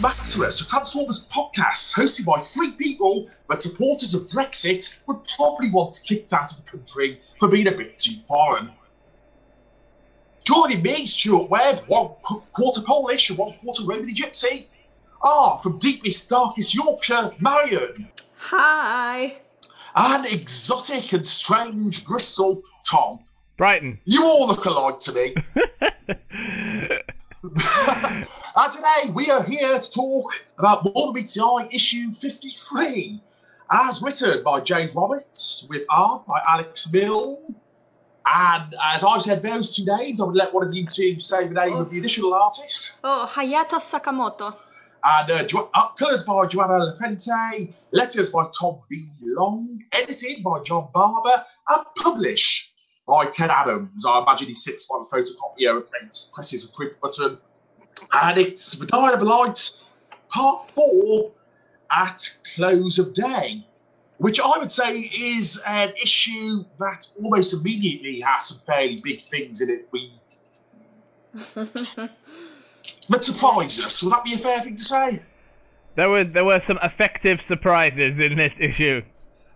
Maximus, a Transformers podcast hosted by three people that supporters of Brexit would probably want kicked out of the country for being a bit too foreign. Joining me, Stuart Webb, one quarter Polish and one quarter Romany Gypsy. Ah, from deepest, darkest Yorkshire, Marion. Hi. And exotic and strange Bristol, Tom. Brighton. You all look alike to me. and today we are here to talk about More Than Meets the Eye issue 53, as written by James Roberts, with art by Alex Milne. And as I've said those two names, I would let one of you two say the name of the additional artist. Oh, Hayato Sakamoto. And uh, Jo- uh, colours by Joanna Lafuente, letters by Tom B. Long, edited by John Barber, and published by Ted Adams. I imagine he sits by the photocopier and press- presses a quick button. And it's The Dial of the Light, part four, at close of day, which I would say is an issue that almost immediately has some fairly big things in it we, that surprise us. Would that be a fair thing to say? There were there were some effective surprises in this issue.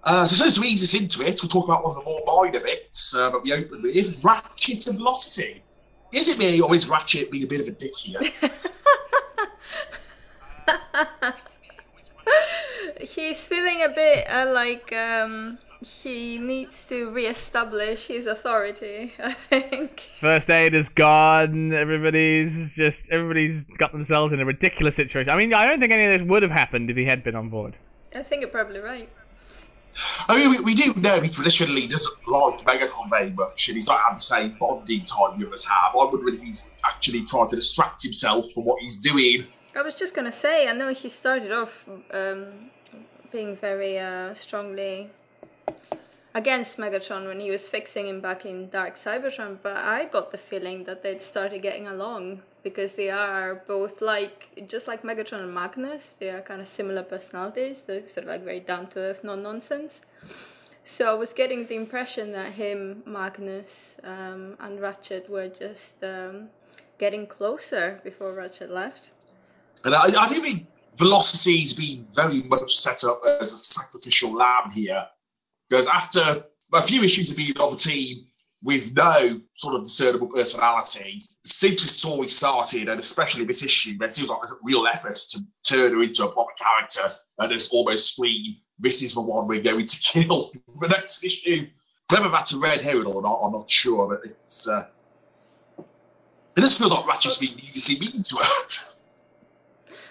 Uh, so, so to ease us into it, we'll talk about one of the more minor bits uh, that we opened with Ratchet and Velocity. Is it me, or is Ratchet being a bit of a dick here? He's feeling a bit uh, like um, he needs to re-establish his authority. I think. First aid is gone. Everybody's just everybody's got themselves in a ridiculous situation. I mean, I don't think any of this would have happened if he had been on board. I think you're probably right. I mean, we, we do know he traditionally doesn't like Megatron very much, and he's not had the same bonding time the others have. I wonder if he's actually trying to distract himself from what he's doing. I was just gonna say, I know he started off um, being very uh, strongly against Megatron when he was fixing him back in Dark Cybertron, but I got the feeling that they'd started getting along because they are both like, just like Megatron and Magnus, they are kind of similar personalities. They're sort of like very down to earth, no nonsense. So I was getting the impression that him, Magnus, um, and Ratchet were just um, getting closer before Ratchet left. And I, I Velocity's been very much set up as a sacrificial lamb here. Because after a few issues of being on the team with no sort of discernible personality, since the story started, and especially this issue, there seems like real effort to turn her into a proper character and just almost scream, this is the one we're going to kill the next issue. Whether that's a red herring or not, I'm not sure, but it's. Uh, it just feels like Ratchet's been needlessly mean to her.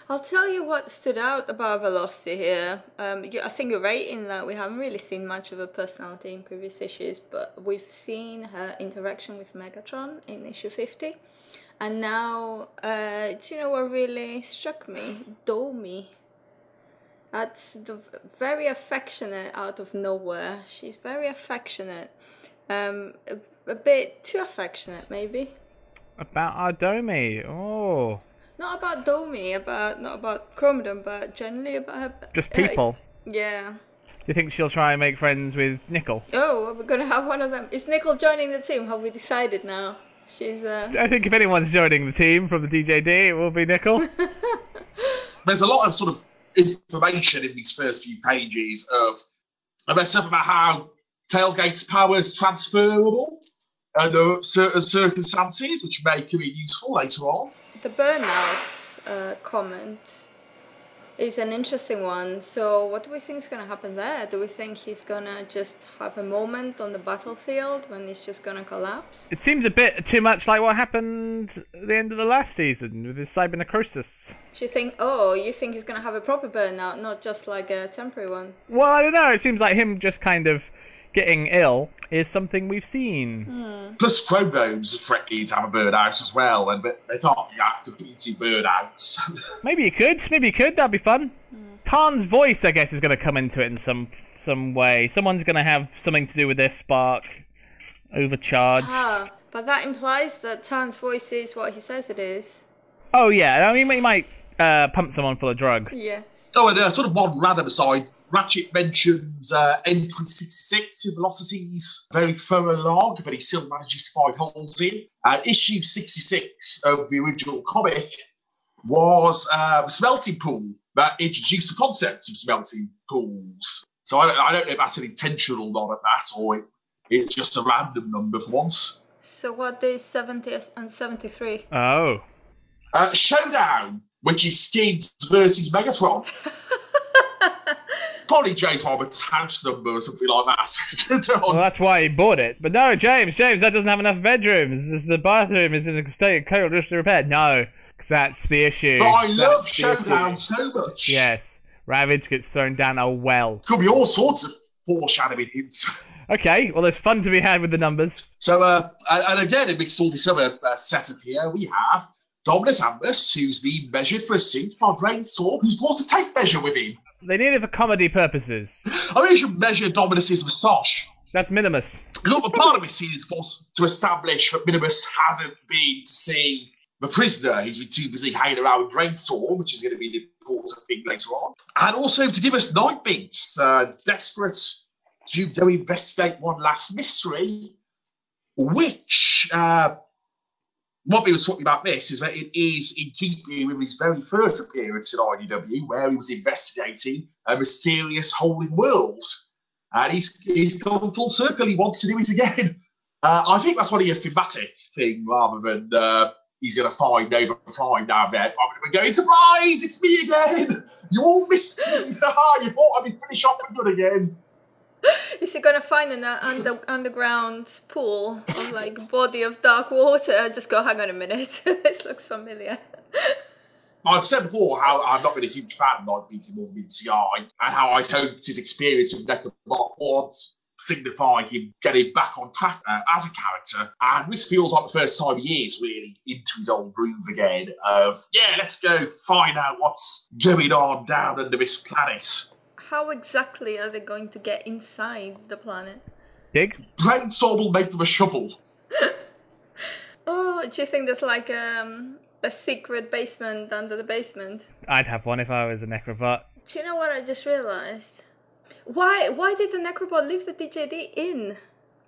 I'll tell you what stood out about Velocity here. Um, you, I think you're right in that we haven't really seen much of her personality in previous issues, but we've seen her interaction with Megatron in issue 50. And now, uh, do you know what really struck me? Domi. That's the very affectionate out of nowhere. She's very affectionate. Um, a, a bit too affectionate, maybe. About our Domi. Oh, Not about Domi, about not about Chromedome, but generally about her. just uh, people. yeah. Do you think she'll try and make friends with Nickel? Oh, we're gonna have one of them. Is Nickel joining the team? Have we decided now? She's uh. I think if anyone's joining the team from the DJD, it will be Nickel. there's a lot of sort of information in these first few pages of about stuff about how Tailgate's powers transferable under certain circumstances, which may come in useful later on. The burnout uh, comment is an interesting one. So, what do we think is going to happen there? Do we think he's going to just have a moment on the battlefield when he's just going to collapse? it seems a bit too much like what happened at the end of the last season with his cybernecrosis. Do you think, oh, you think he's going to have a proper burnout, not just like a temporary one? Well, I don't know. It seems like him just kind of getting ill is something we've seen. Plus, chromosomes are threatening to have a burnout as well, and but they can't have completely burnouts. Maybe he could. Maybe he could. That'd be fun. Tarn's voice, I guess, is going to come into it in some some way. Someone's going to have something to do with their spark overcharged. Ah, but that implies that Tarn's voice is what he says it is. Oh yeah, I mean he might uh, pump someone full of drugs. Yeah. Oh, and uh, sort of one random aside. Ratchet mentions uh, entry 66 in Velocity's, very thorough log, but he still manages five holes in. And issue 66 of the original comic was uh, the smelting pool that introduced the concept of smelting pools. So I don't, I don't know if that's an intentional nod at that or it, it's just a random number for once. So what is 70 and 73? Oh. Uh, Showdown, which is Skids versus Megatron. Probably James Roberts' house number or something like that. Well, that's why he bought it. But no, James, James, that doesn't have enough bedrooms. This- The bathroom is in a state of total disrepair. No, because that's the issue. but I That's love Showdown so much. Yes, Ravage gets thrown down a well. Could be all sorts of foreshadowing hints. Okay, well, there's fun to be had with the numbers. So, uh, and and again, it makes all this other uh, setup here. We have Dominus Ambus, who's been measured for a suit by Brainstorm, who's brought a tape measure with him. They need it for comedy purposes. I mean, you should measure Dominus's moustache. That's Minimus. Look, but part of this is, course, to establish that Minimus hasn't been to see the prisoner. He's been too busy hanging around with Brainstorm, which is going to be an important thing later on. And also to give us Nightbeats, uh, desperate to go investigate one last mystery, which, uh, what we were talking about this is that it is in keeping with his very first appearance in IDW, where he was investigating a mysterious hole in the world and he's he's gone full circle. He wants to do it again. Uh, I think that's probably a thematic thing rather than uh, he's going to find Nova Prime down there. I'm going to surprise, it's me again. You all missed me. you thought I'd be finished off and good again. Is he gonna find an uh, under, underground pool of like body of dark water? Just go, hang on a minute. this looks familiar. I've said before how I've not been a huge fan of more than CI, and how I hoped his experience with Necrobot would signify him getting back on track uh, as a character. And this feels like the first time he is really into his old groove again. Of yeah, let's go find out what's going on down under this planet. How exactly are they going to get inside the planet? Dig? Brainstorm will make them a shovel. Oh, do you think there's like um, a secret basement under the basement? I'd have one if I was a Necrobot. Do you know what I just realized? Why why did the Necrobot leave the DJD in?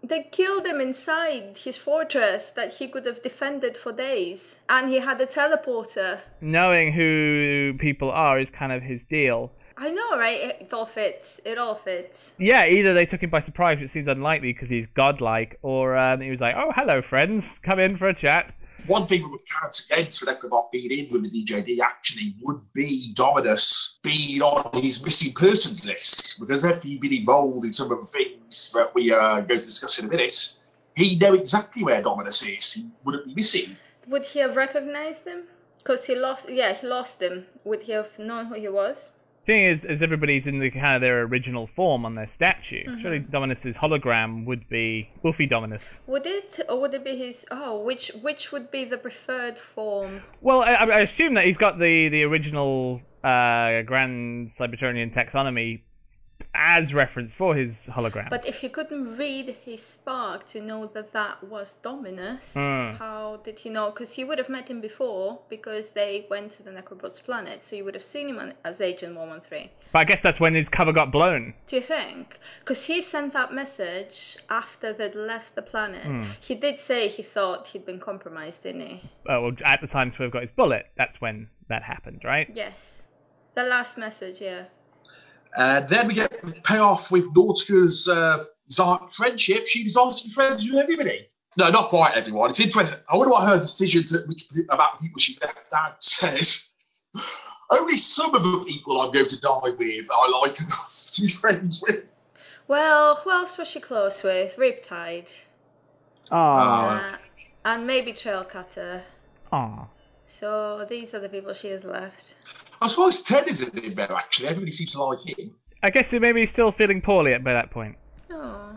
They killed him inside his fortress that he could have defended for days. And he had a teleporter. Knowing who people are is kind of his deal. I know, right? It all fits. It all fits. Yeah, either they took him by surprise, which seems unlikely because he's godlike, or um, he was like, "Oh, hello, friends, come in for a chat." One thing that would count against for Necrobot being in with the DJD actually would be Dominus being on his missing persons list. Because if he'd been involved in some of the things that we are going to discuss in a minute, he'd know exactly where Dominus is. He wouldn't be missing. Would he have recognized him? Because he lost. Yeah, he lost him. Would he have known who he was? Seeing as, as everybody's in the kind of their original form on their statue, surely Dominus's hologram would be Wolfie Dominus. Would it, or would it be his? Oh, which which would be the preferred form? Well, I, I assume that he's got the the original uh, Grand Cybertronian taxonomy as reference for his hologram. But if you couldn't read his spark to know that that was Dominus, Hmm. how did he know? Because he would have met him before because they went to the Necrobot's planet, so you would have seen him on- as Agent 113. But I guess that's when his cover got blown. Do you think? Because he sent that message after they'd left the planet. Hmm. He did say he thought he'd been compromised, didn't he? Uh, well, at the time Swerve got his bullet, that's when that happened, right? Yes. The last message, yeah. And then we get the payoff with Nautica's uh, Zark friendship. She decides to friends with everybody. No, not quite everyone. It's interesting. I wonder what her decision to which about people she's left out says. Only some of the people I'm going to die with I like enough to be friends with. Well, who else was she close with? Riptide. Oh, Uh, and maybe Trailcutter. oh. So these are the people she has left. I suppose Ted is a bit better, actually. Everybody seems to like him. I guess he maybe he's still feeling poorly at by that point. Oh.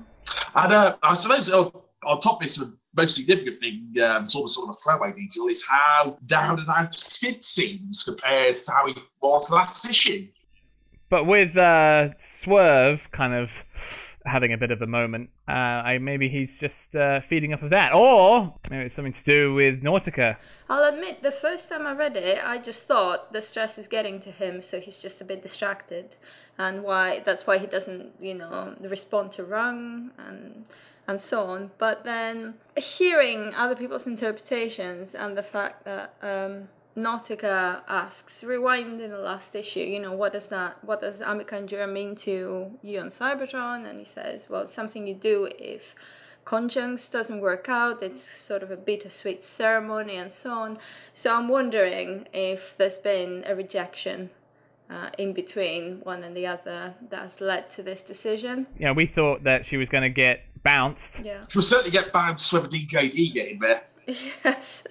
And uh, I suppose uh, on top of this, the most significant thing, um, sort of sort of a throwaway detail, is how down and out Skid seems compared to how he was last issue. But with uh, Swerve kind of having a bit of a moment. Uh, I maybe he's just uh, feeding off of that, or maybe it's something to do with Nautica. I'll admit, the first time I read it, I just thought the stress is getting to him, so he's just a bit distracted, and why that's why he doesn't, you know, respond to Rung and and so on. But then hearing other people's interpretations and the fact that um, Nautica asks, rewind in the last issue, you know, what does that, what does Amica Endura mean to you on Cybertron? And he says, well, it's something you do if conjunx doesn't work out. It's sort of a bittersweet ceremony and so on. So I'm wondering if there's been a rejection uh, in between one and the other that has led to this decision. Yeah, we thought that she was going to get bounced. Yeah. She'll certainly get bounced with the DJD get in there. Yes.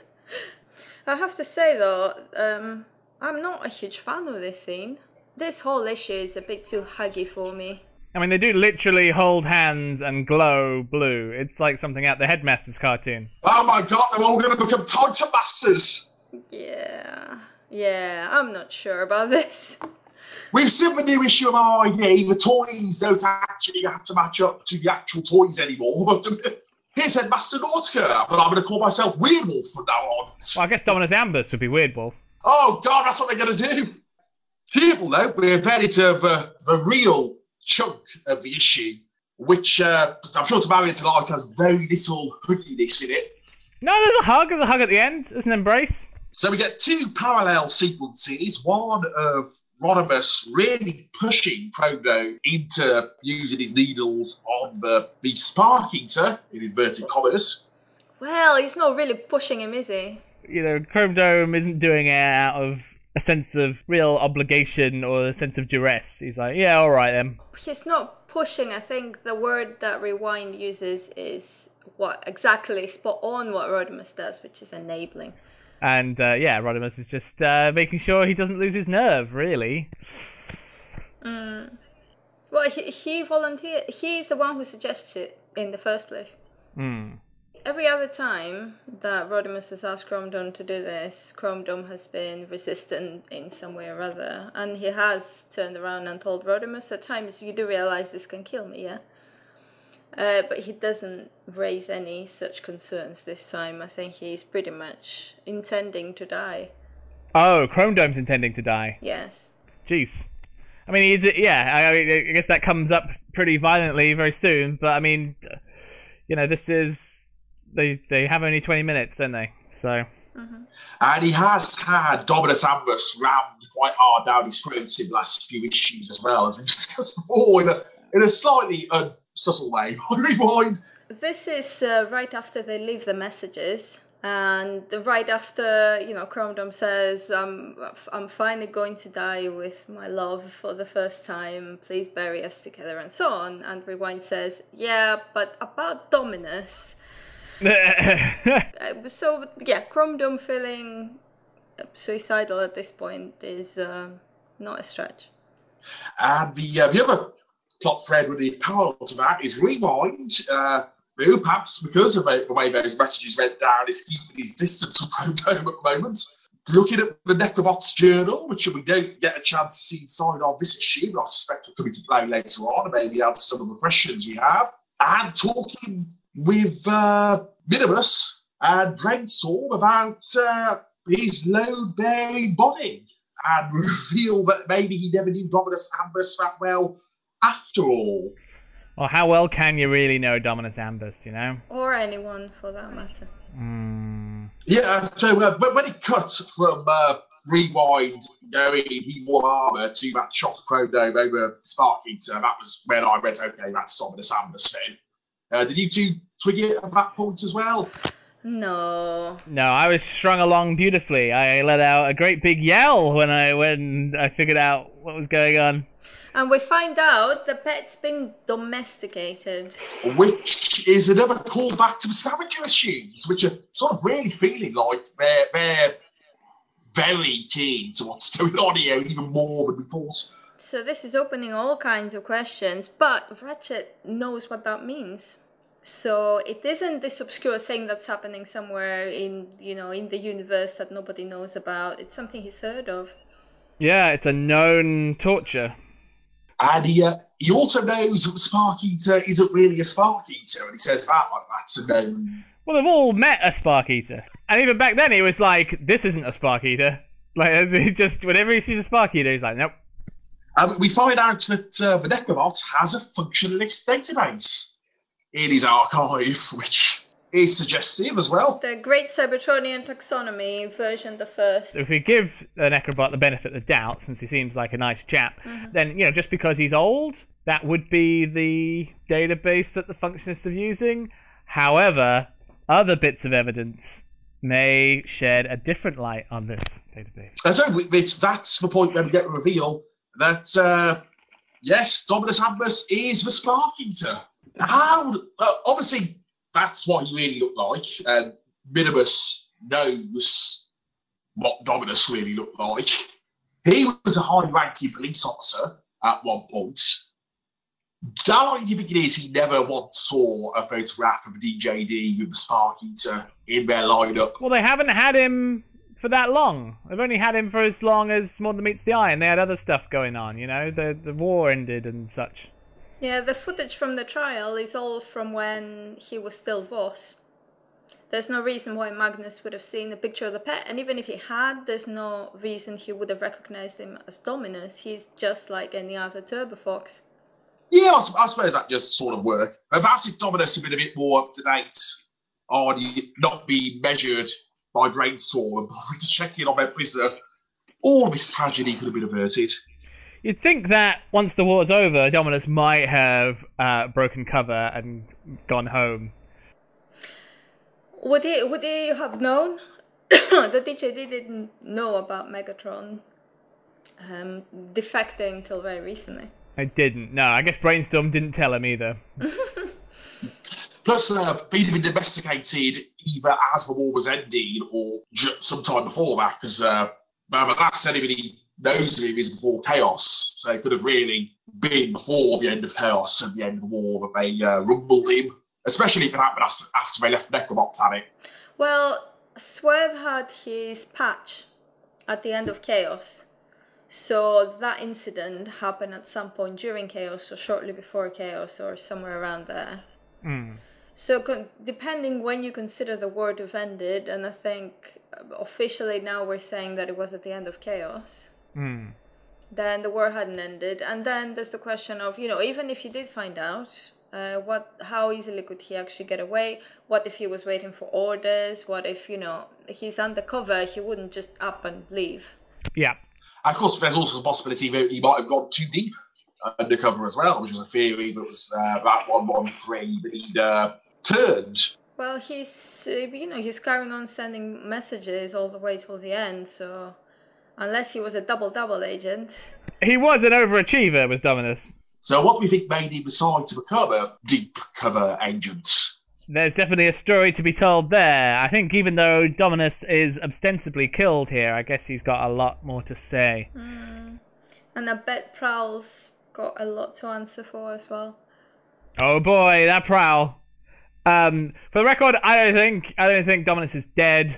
I have to say though, um, I'm not a huge fan of this scene. This whole issue is a bit too huggy for me. I mean, they do literally hold hands and glow blue. It's like something out the Headmasters cartoon. Oh my god, they're all going to become Titan Masters! Yeah, yeah, I'm not sure about this. We've seen the new issue of RID. The toys don't actually have to match up to the actual toys anymore. Here's Headmaster Nautica, but I'm going to call myself Weird Wolf from now on. Well, I guess Dominus Ambus would be Weird Wolf. Oh god, that's what they're going to do. Careful though, we're very to the, the real chunk of the issue, which uh, I'm sure to Marion tonight has very little hoodiness in it. No, there's a hug. There's a hug at the end. There's an embrace. So we get two parallel sequences. One of Rodimus really pushing Chrono into using his needles on the, the Spark Eater, in inverted commas. Well, he's not really pushing him, is he? You know, Chrome Dome isn't doing it out of a sense of real obligation or a sense of duress. He's like, yeah, all right then. He's not pushing. I think the word that Rewind uses is what exactly spot on what Rodimus does, which is enabling. And uh, yeah, Rodimus is just uh, making sure he doesn't lose his nerve, really. Mm. Well, he, he volunteered. He's the one who suggests it in the first place. Hmm. Every other time that Rodimus has asked Chromedome to do this, Chromedome has been resistant in some way or other. And he has turned around and told Rodimus at times, you do realize this can kill me, yeah? Uh, but he doesn't raise any such concerns this time. I think he's pretty much intending to die. Oh, Chrome Dome's intending to die. Yes. Jeez. I mean, he's yeah. I, I mean, I guess that comes up pretty violently very soon. But I mean, you know, this is they they have only 20 minutes, don't they? So. And he has had Dominus Ambus rammed quite hard down his throat in the last few issues as well, as we discussed before, in a, in a slightly unsubtle way. Rewind. This is uh, right after they leave the messages, and right after you know Chrome Dome says, "I'm I'm finally going to die with my love for the first time. Please bury us together," and so on. And Rewind says, "Yeah, but about Dominus." Uh, so yeah, Chrome Dome feeling suicidal at this point is uh, not a stretch. And the, uh, the other plot thread with the parallel to that is Rewind, uh, who perhaps because of the way those messages went down is keeping his distance from Dome at the moment. Looking at the Necrobots journal, which we don't get a chance to see inside of this issue, but I suspect will come into play later on and maybe answer some of the questions we have. And talking with uh, Minimus and brainstorm about uh, his load bearing body and reveal that maybe he never knew Dominus Ambus that well after all. Or how well can you really know Dominus Ambus, you know? Or anyone for that matter. Mm. Yeah, so uh, when when it cut from uh, Rewind knowing he wore armour to that shot of Chrono over Spark Eater, that was when I went, okay, that's Dominus Ambus then. Uh, did you two twig it at that point as well? No. No, I was strung along beautifully. I let out a great big yell when I when I figured out what was going on. And we find out the pet's been domesticated. Which is another callback to the scavenger issues, which are sort of really feeling like they're, they're very keen to what's going on here, even more than before. So this is opening all kinds of questions, but Ratchet knows what that means. So it isn't this obscure thing that's happening somewhere in you know in the universe that nobody knows about. It's something he's heard of. Yeah, it's a known torture. And he, uh, he also knows that Spark Eater isn't really a Spark Eater, and he says that like that. So no, Well, they've all met a Spark Eater, and even back then he was like, "This isn't a Spark Eater." Like, he just whenever he sees a Spark Eater, he's like, "Nope." Um, we find out that uh, the Necrobot has a functionist database in his archive, which is suggestive as well. The Great Cybertronian Taxonomy version, the first. If we give the Necrobot the benefit of the doubt, since he seems like a nice chap, then you know just because he's old, that would be the database that the functionists are using. However, other bits of evidence may shed a different light on this database. And so we- it's, that's the point where we get the reveal that, uh, yes, Dominus Ambus is the Sparkington. How? Uh, obviously, that's what he really looked like. Um, and Minimus knows what Dominus really looked like. He was a high ranking police officer at one point. How think it is he never once saw a photograph of DJD with the Spark Eater in their lineup? Well, they haven't had him for that long. They've only had him for as long as More Than Meets the Eye, and they had other stuff going on. You know, the the war ended and such. Yeah, the footage from the trial is all from when he was still Voss. There's no reason why Magnus would have seen a picture of the pet, and even if he had, there's no reason he would have recognized him as Dominus. He's just like any other Turbo Fox. Yeah, I, I suppose that just sort of work. Perhaps if Dominus had been a bit more up to date oh, on he not being measured by brainstorm and by checking on their prisoner, all this tragedy could have been averted. You'd think that once the war's over, Dominus might have uh, broken cover and gone home. Would he would he have known the DJD didn't know about Megatron um, defecting till very recently? I didn't. No, I guess Brainstorm didn't tell him either. Plus, uh, he'd been investigated either as the war was ending or ju- sometime before that, because uh, well, the last anybody knows of him is before Chaos. So it could have really been before the end of Chaos and the end of the war that they uh, rumbled him, especially if it happened after, after they left the Necrobot planet. Well, Swerve had his patch at the end of Chaos. So that incident happened at some point during Chaos or shortly before Chaos or somewhere around there. Hmm. So con- depending when you consider the war to have ended, and I think uh, officially now we're saying that it was at the end of Chaos, Hmm. then the war hadn't ended. And then there's the question of, you know, even if he did find out, uh, what, how easily could he actually get away? What if he was waiting for orders? What if, you know, he's undercover, he wouldn't just up and leave? Yeah. Of course, there's also the possibility that he might have gone too deep undercover as well, which was a theory that was uh, that 113 that he'd uh, turned. Well, he's, uh, you know, he's carrying on sending messages all the way till the end, so unless he was a double double agent. He was an overachiever, was Dominus. So what do we think made him decide to become a deep cover agent? There's definitely a story to be told there. I think even though Dominus is ostensibly killed here, I guess he's got a lot more to say. Mm. And I bet Prowl's got a lot to answer for as well. Oh boy, that prowl. Um, for the record, I don't think I don't think Dominus is dead.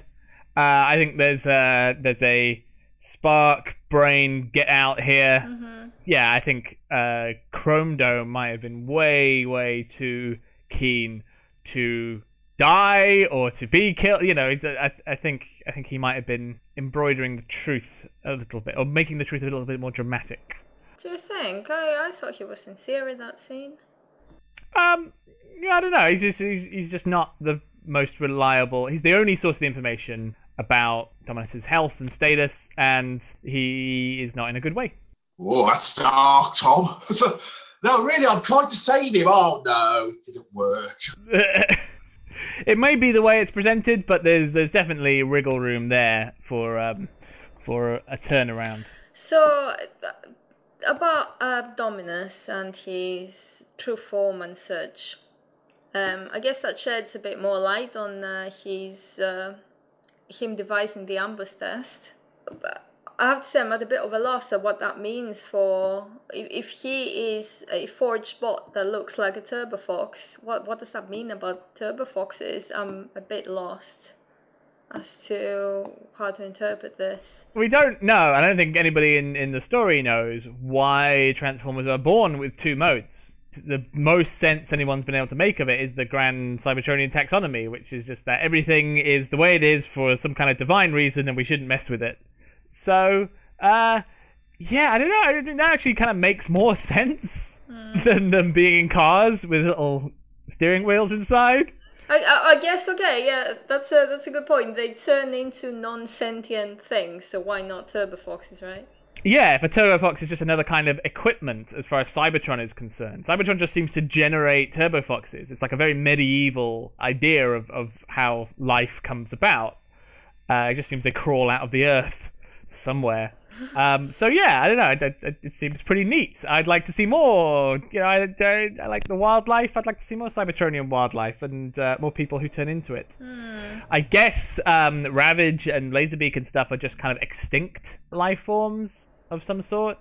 Uh, I think there's a there's a spark brain get out here. hmm Yeah, I think uh, Chrome Dome might have been way way too keen to die or to be killed. You know, I, I think I think he might have been embroidering the truth a little bit or making the truth a little bit more dramatic. Do you think? I, I thought he was sincere in that scene. Um, yeah, I don't know. He's just he's, he's just not the most reliable. He's the only source of the information about Dominus's health and status, and he is not in a good way. Oh, that's dark, Tom. No, really, I'm trying to save him. Oh no, it didn't work. it may be the way it's presented, but there's there's definitely wriggle room there for um for a turnaround. So, uh, about uh, Dominus and his true form and such, um, I guess that sheds a bit more light on uh, his uh, him devising the ambush test. But I have to say, I'm at a bit of a loss of what that means for if, if he is a forged bot that looks like a Turbo Fox. What what does that mean about Turbo Foxes? I'm a bit lost. as to how to interpret this. We don't know. I don't think anybody in, in the story knows why Transformers are born with two modes. The most sense anyone's been able to make of it is the grand Cybertronian taxonomy, which is just that everything is the way it is for some kind of divine reason and we shouldn't mess with it. So, uh, yeah, I don't know. I think that actually kind of makes more sense mm. than them being in cars with little steering wheels inside. I, I, I, guess okay, yeah, that's a that's a good point. They turn into non-sentient things, so why not turbo foxes, right? Yeah, if a turbo fox is just another kind of equipment as far as Cybertron is concerned. Cybertron just seems to generate turbo foxes. It's like a very medieval idea of, of how life comes about. Uh, it just seems they crawl out of the earth somewhere. Um, so yeah, I don't know. It, it, it, seems pretty neat. I'd like to see more. You know, I, I, I like the wildlife. I'd like to see more Cybertronian wildlife and uh, more people who turn into it. Hmm. I guess um, Ravage and Laserbeak and stuff are just kind of extinct life forms of some sort.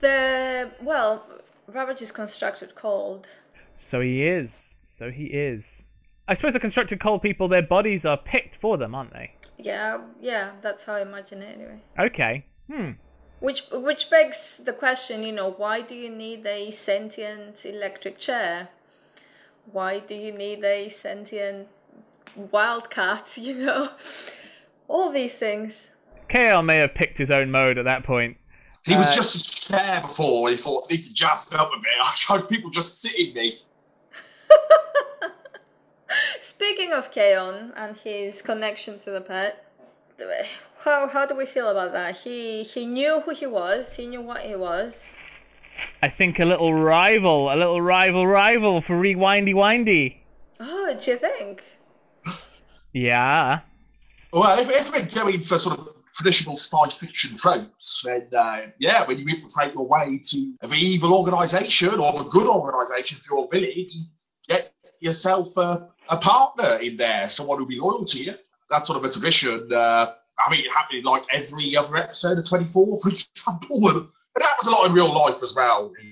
The well, Ravage is constructed cold. So he is. So he is. I suppose the constructed cold people, their bodies are picked for them, aren't they? Yeah, yeah, that's how I imagine it anyway. Okay. Hmm. Which which begs the question, you know, why do you need a sentient electric chair? Why do you need a sentient wildcat, you know? All these things. Kaon may have picked his own mode at that point. He was uh, just a chair before when he thought, I need to jazz it up a bit. I tried people just sitting me. Speaking of Kaon and his connection to the pet, how how do we feel about that? He he knew who he was. He knew what he was. I think a little rival, a little rival, rival for Rewindy Windy. Oh, do you think? Yeah. Well, if, if we're going for sort of traditional spy fiction tropes, then uh, yeah, when you infiltrate your way to an evil organisation or a good organisation for your village, you get yourself a, a partner in there, someone who'll be loyal to you. That sort of a tradition. Uh, I mean, it happened like every other episode of 24, for example. And it happens a lot in real life as well.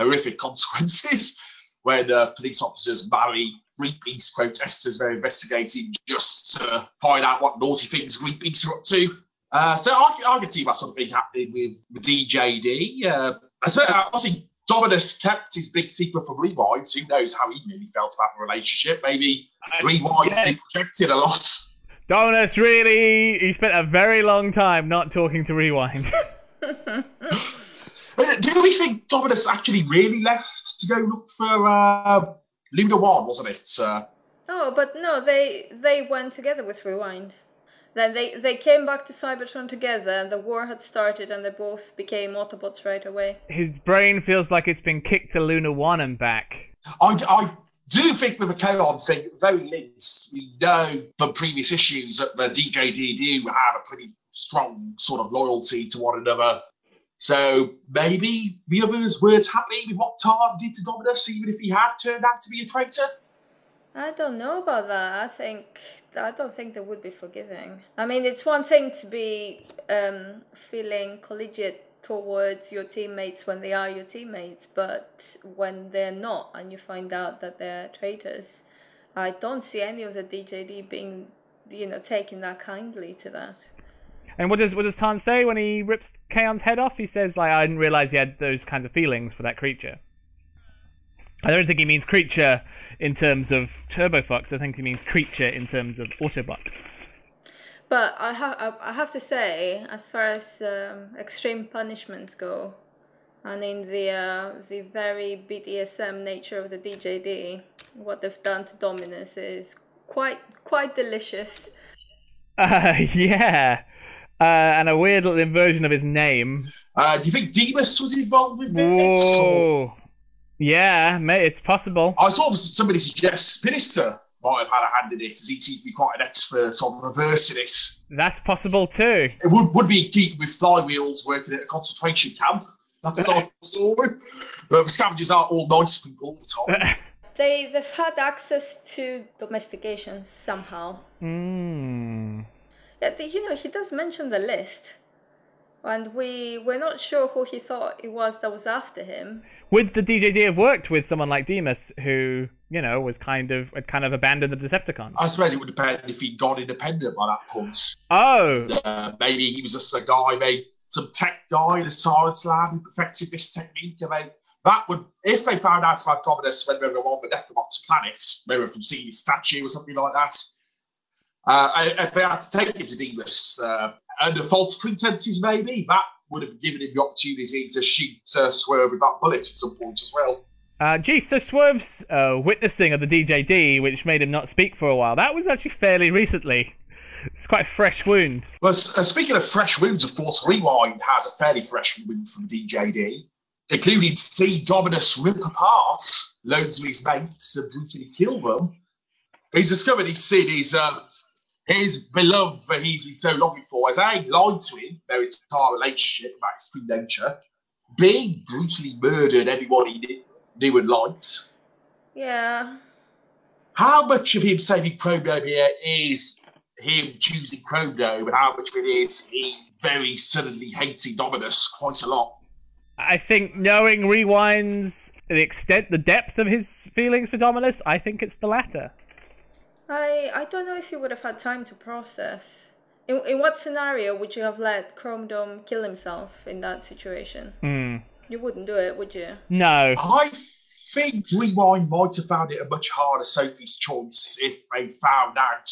horrific consequences when uh, police officers marry Greenpeace protesters they're investigating just to find out what naughty things Greenpeace are up to. Uh, so I, I can see that sort of thing happening with, with DJD. Uh, obviously, Dominus kept his big secret from Rewind, who knows how he really felt about the relationship. Maybe Rewind yeah. projected a lot. Dominus really, he spent a very long time not talking to Rewind. Do we think Dominus actually really left to go look for uh, Luna One, wasn't it? Uh, oh, but no, they they went together with Rewind. Then they, they came back to Cybertron together, and the war had started, and they both became Autobots right away. His brain feels like it's been kicked to Luna 1 and back. I, I do think with the Kaon thing, very links. We know from previous issues that the DJD do have a pretty strong sort of loyalty to one another. So maybe the others weren't happy with what Tarn did to Dominus, even if he had turned out to be a traitor. I don't know about that. I think I don't think they would be forgiving. I mean, it's one thing to be um, feeling collegiate towards your teammates when they are your teammates, but when they're not, and you find out that they're traitors, I don't see any of the DJD being, you know, taking that kindly to that. And what does what does Tarn say when he rips Kaon's head off? He says like, "I didn't realize he had those kinds of feelings for that creature." I don't think he means creature in terms of Turbo Fox. I think he means creature in terms of Autobot. But I have I have to say, as far as um, extreme punishments go, and in the uh, the very BDSM nature of the DJD, what they've done to Dominus is quite quite delicious. Uh, yeah, uh, and a weird little inversion of his name. Uh, do you think Demas was involved with this? Whoa. Yeah, mate, it's possible. I saw somebody suggest Spinister might have had a hand in it, as he seems to be quite an expert on reversing it. That's possible too. It would, would be keep with flywheels working at a concentration camp. That's the story. But scavengers are all nice people all the time. they, they've had access to domestication somehow. Mm. Yeah, the, you know, he does mention the list. And we we're not sure who he thought it was that was after him. Would the DJD have worked with someone like Demas, who you know was kind of had kind of abandoned the Decepticons? I suppose it would depend if he'd gone independent by that point. Oh, Uh, maybe he was just a guy, maybe some tech guy in a science lab who perfected this technique. I mean, that would, if they found out about Dominus when they were on the Necrobot's planet, maybe from seeing his statue or something like that, uh, if they had to take him to Demas uh, under false pretenses, maybe that would have given him the opportunity to shoot uh, Swerve with that bullet at some point as well. uh, gee, so Swerve's uh, witnessing of the DJD, which made him not speak for a while, that was actually fairly recently. It's quite a fresh wound. Well, uh, speaking of fresh wounds, of course, Rewind has a fairly fresh wound from DJD, including see Dominus rip apart loads of his mates and brutally kill them. He's discovered he's seen his uh, his beloved that he's been so longing for has A, lied to him, their entire relationship about his true nature, B, brutally murdered everyone he knew, knew and liked. Yeah. How much of him saving Chrono here is him choosing Chrono, and how much of it is he very suddenly hating Dominus quite a lot? I think knowing Rewind's the extent, the depth of his feelings for Dominus, I think it's the latter. I I don't know if you would have had time to process. In, in what scenario would you have let Chromedome kill himself in that situation? Hmm. You wouldn't do it, would you? No. I think Rewind might have found it a much harder Sophie's choice if they found out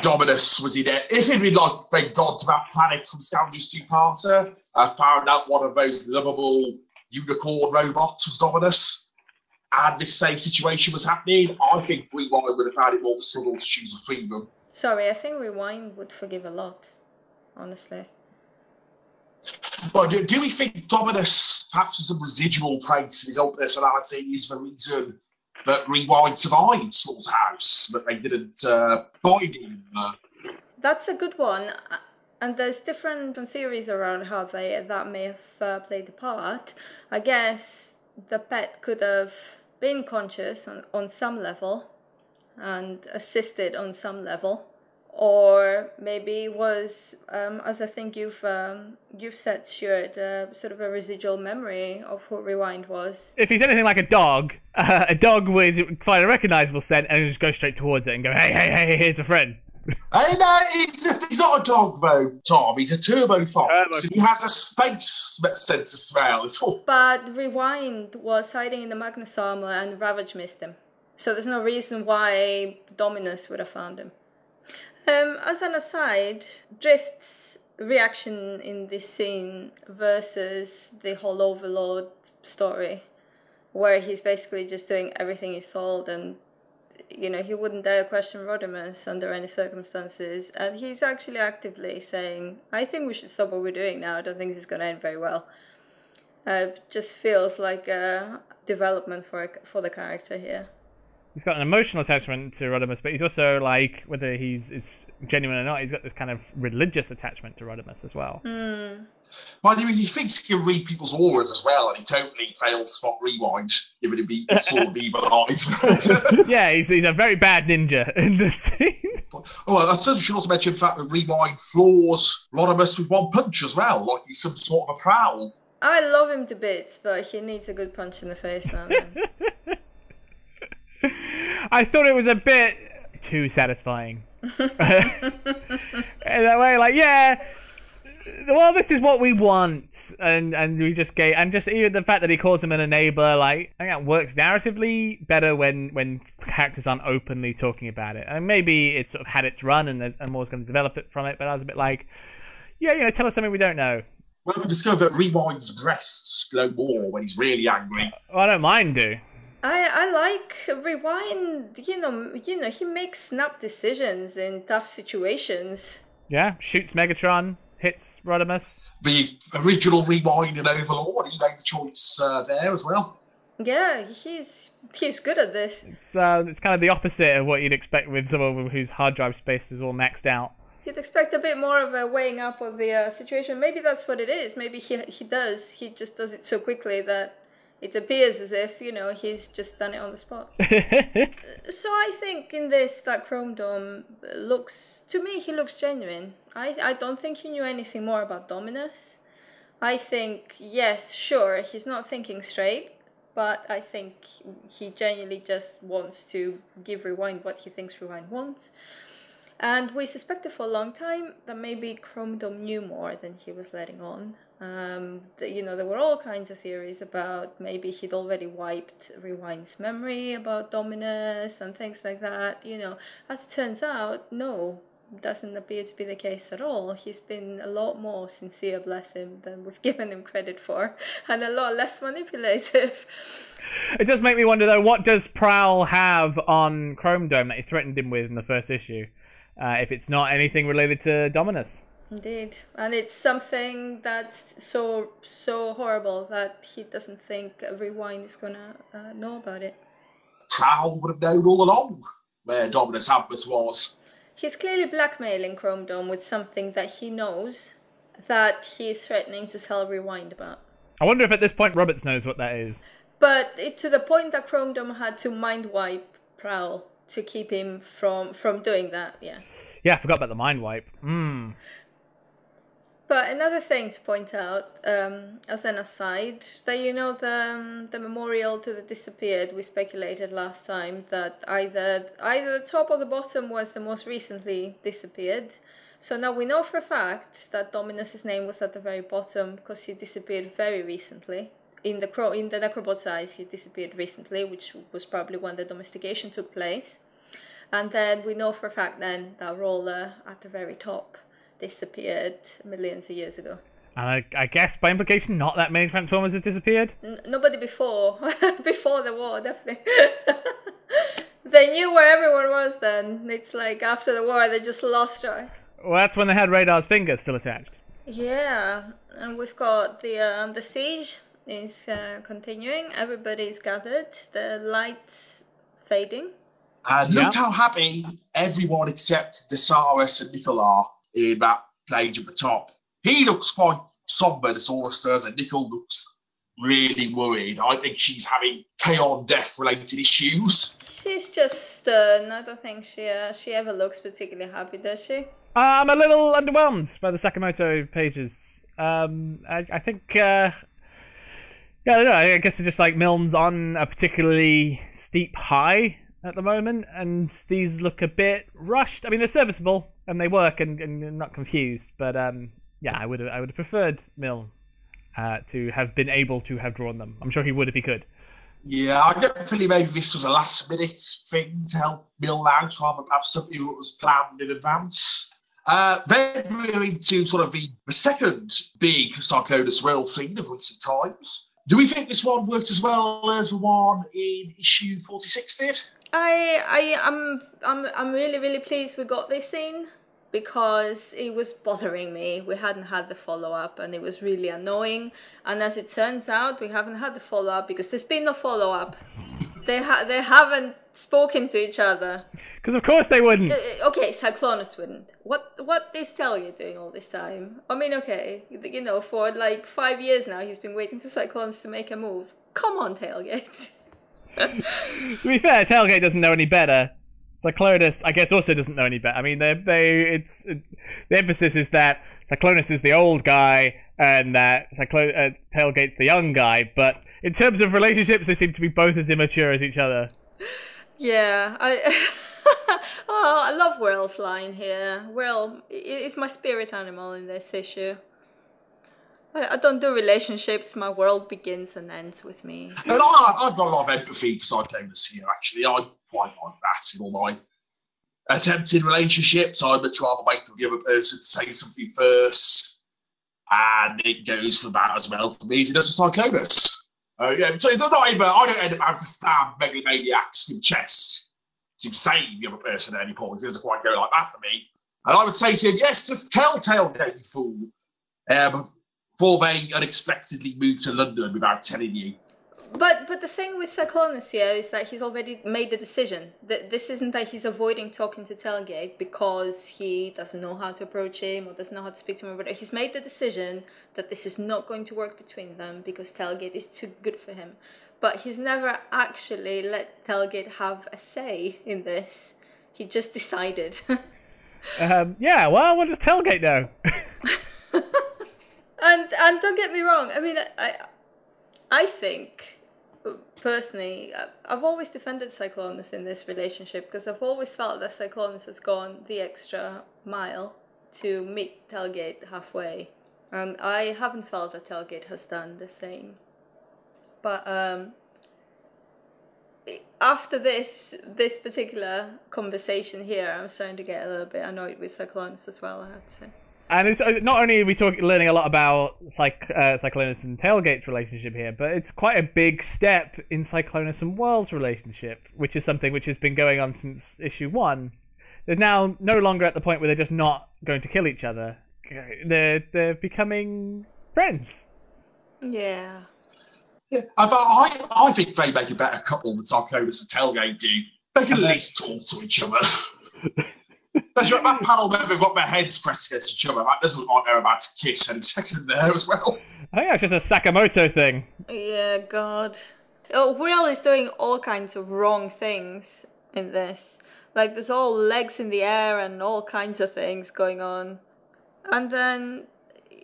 Dominus was in it. If it'd been like they'd gone to that planet from Scavenger's two-parter, uh, found out one of those lovable unicorn robots was Dominus, and this same situation was happening, I think Rewind would have found it more of a struggle to choose between them. Sorry, I think Rewind would forgive a lot, honestly. But do, do we think Dominus perhaps has some residual traits in his own personality is the reason that Rewind survived Slaughterhouse, but they didn't uh, find him? That's a good one. And there's different theories around how they that may have uh, played a part. I guess the pet could have been conscious on, on some level and assisted on some level, or maybe was, um, as I think you've um, you've said, Stuart, uh, sort of a residual memory of who Rewind was. If he's anything like a dog, uh, a dog would find a recognizable scent and just go straight towards it and go, hey, hey, hey, here's a friend. Hey, no, he's, he's not a dog though, Tom. He's a turbo fox, Turbo and he has a space sense of smell. It's all. But Rewind was hiding in the Magnus armor and Ravage missed him. So there's no reason why Dominus would have found him. Um, as an aside, Drift's reaction in this scene versus the whole Overlord story, where he's basically just doing everything he's told and you know, he wouldn't dare question Rodimus under any circumstances. And he's actually actively saying, I think we should stop what we're doing now. I don't think this is going to end very well. Uh, just feels like a development for for the character here. He's got an emotional attachment to Rodimus, but he's also like, whether he's it's genuine or not, he's got this kind of religious attachment to Rodimus as well. Hmm. Mind you, he thinks he can read people's auras as well, and he totally fails spot rewind, given him being sword evil eyes. yeah, he's, he's a very bad ninja in this scene. oh, I suppose we should also mention the fact that rewind floors Rodimus with one punch as well, like he's some sort of a prowl. I love him to bits, but he needs a good punch in the face now and then. I thought it was a bit too satisfying. in that way, like, yeah, well, this is what we want, and and we just gave, and just even the fact that he calls him an enabler, like, I think that works narratively better when when characters aren't openly talking about it, and maybe it's sort of had its run, and there's- and more's going to develop it from it. But I was a bit like, yeah, you know, tell us something we don't know. Well, we discover that Rewind's breasts glow more when he's really angry. Well, I don't mind do. I I like Rewind. You know, you know, he makes snap decisions in tough situations. Yeah, shoots Megatron, hits Rodimus. The original Rewind and Overlord, he made the choice uh, there as well. Yeah, he's he's good at this. It's uh, it's kind of the opposite of what you'd expect with someone whose hard drive space is all maxed out. You'd expect a bit more of a weighing up of the uh, situation. Maybe that's what it is. Maybe he he does. He just does it so quickly that it appears as if you know he's just done it on the spot. So I think in this that Chrome Dome looks to me he looks genuine. I I don't think he knew anything more about Dominus, I think yes, sure, he's not thinking straight, but I think he genuinely just wants to give Rewind what he thinks Rewind wants. And we suspected for a long time that maybe Chrome Dome knew more than he was letting on. Um, you know, there were all kinds of theories about maybe he'd already wiped Rewind's memory about Dominus and things like that. You know, as it turns out, no, doesn't appear to be the case at all. He's been a lot more sincere, bless him, than we've given him credit for, and a lot less manipulative. It does make me wonder though, what does Prowl have on Chrome Dome that he threatened him with in the first issue? Uh, if it's not anything related to Dominus. Indeed, and it's something that's so so horrible that he doesn't think Rewind is gonna uh, know about it. Prowl would have known all along where Dominus Ambus was. He's clearly blackmailing Chromedome with something that he knows that he's threatening to tell Rewind about. I wonder if at this point Roberts knows what that is. But it, to the point that Chromedome had to mind wipe Prowl to keep him from from doing that. Yeah. Yeah, I forgot about the mind wipe. Hmm. But another thing to point out, um, as an aside, that you know the um, the memorial to the disappeared, we speculated last time that either either the top or the bottom was the most recently disappeared. So now we know for a fact that Dominus's name was at the very bottom because he disappeared very recently. In the Cro- in the Necrobot's eyes, he disappeared recently, which was probably when the domestication took place. And then we know for a fact then that Roller at the very top disappeared millions of years ago. And I, I guess by implication, not that many Transformers have disappeared. N- nobody before, before the war, definitely. they knew where everyone was. Then it's like after the war, they just lost track. Well, that's when they had Radar's finger still attached. Yeah, and we've got the um, the siege is uh, continuing. Everybody's gathered. The lights fading. And look Yeah. how happy everyone except Tesarus and Nickel in that page at the top. He looks quite somber, Tesarus does, and Nickel looks really worried. I think she's having Kaon death related issues. She's just stern. I don't think she uh, she ever looks particularly happy, does she? Uh, I'm a little underwhelmed by the Sakamoto pages. Um, I, I think, uh, yeah, I don't know. I guess it's just like Milne's on a particularly steep high at the moment, and these look a bit rushed. I mean, they're serviceable and they work, and, and you're not confused. But um, yeah, I would I would have preferred Milne uh, to have been able to have drawn them. I'm sure he would if he could. Yeah, I definitely maybe this was a last minute thing to help Milne out rather than perhaps something that was planned in advance. Uh, then we're into sort of the, the second big Cyclonus world scene of recent times. Do we think this one worked as well as the one in issue 46 did? I I am I'm I'm really really pleased we got this scene because it was bothering me. We hadn't had the follow up and it was really annoying. And as it turns out, we haven't had the follow up because there's been no follow up. They ha- they haven't spoken to each other. Because of course they wouldn't. Uh, okay, Cyclonus wouldn't. What what is Tailgate doing all this time? I mean, okay, you know, for like five years now, he's been waiting for Cyclonus to make a move. Come on, Tailgate. to be fair, Tailgate doesn't know any better. Cyclonus, I guess, also doesn't know any better. I mean, they, they, it's it, the emphasis is that Cyclonus is the old guy and that uh, Tailgate's the young guy. But in terms of relationships, they seem to be both as immature as each other. Yeah, I. oh, I love Whirl's line here. Whirl is my spirit animal in this issue. I, I don't do relationships. My world begins and ends with me. And I, I've got a lot of empathy for Cyclonus here, actually. I quite like that in all my attempted relationships. I'd much rather wait for the other person to say something first. And it goes for that as well for me as it does for Cyclonus. Uh, yeah, so not even, I don't end up having to stab megalomaniacs in chest to save the other person at any point. It doesn't quite go like that for me. And I would say to him, yes, just tell Tailgate, you fool. Um, before they unexpectedly move to London without telling you. But but the thing with Cyclonus here is that he's already made the decision. That this isn't that he's avoiding talking to Tailgate because he doesn't know how to approach him or doesn't know how to speak to him. But he's made the decision that this is not going to work between them because Tailgate is too good for him. But he's never actually let Tailgate have a say in this. He just decided. Um, yeah, well, what does Tailgate know? and and don't get me wrong. I mean, I I think personally, I've always defended Cyclonus in this relationship because I've always felt that Cyclonus has gone the extra mile to meet Tailgate halfway, and I haven't felt that Tailgate has done the same. But um, after this this particular conversation here, I'm starting to get a little bit annoyed with Cyclonus as well. I have to say. And it's uh, not only are we talking, learning a lot about Cyc- uh, Cyclonus and Tailgate's relationship here, but it's quite a big step in Cyclonus and Whirl's relationship, which is something which has been going on since issue one. They're now no longer at the point where they're just not going to kill each other. They're they're becoming friends. Yeah. Yeah, I, I, I think they make a better couple than Cyclonus and Tailgate do. They can at least talk to each other. That's right, that panel there, they've got their heads pressed against each other. That doesn't look they're about to kiss any second there as well. I think that's just a Sakamoto thing. Yeah, God. Oh, Whirl is doing all kinds of wrong things in this. Like, there's all legs in the air and all kinds of things going on. And then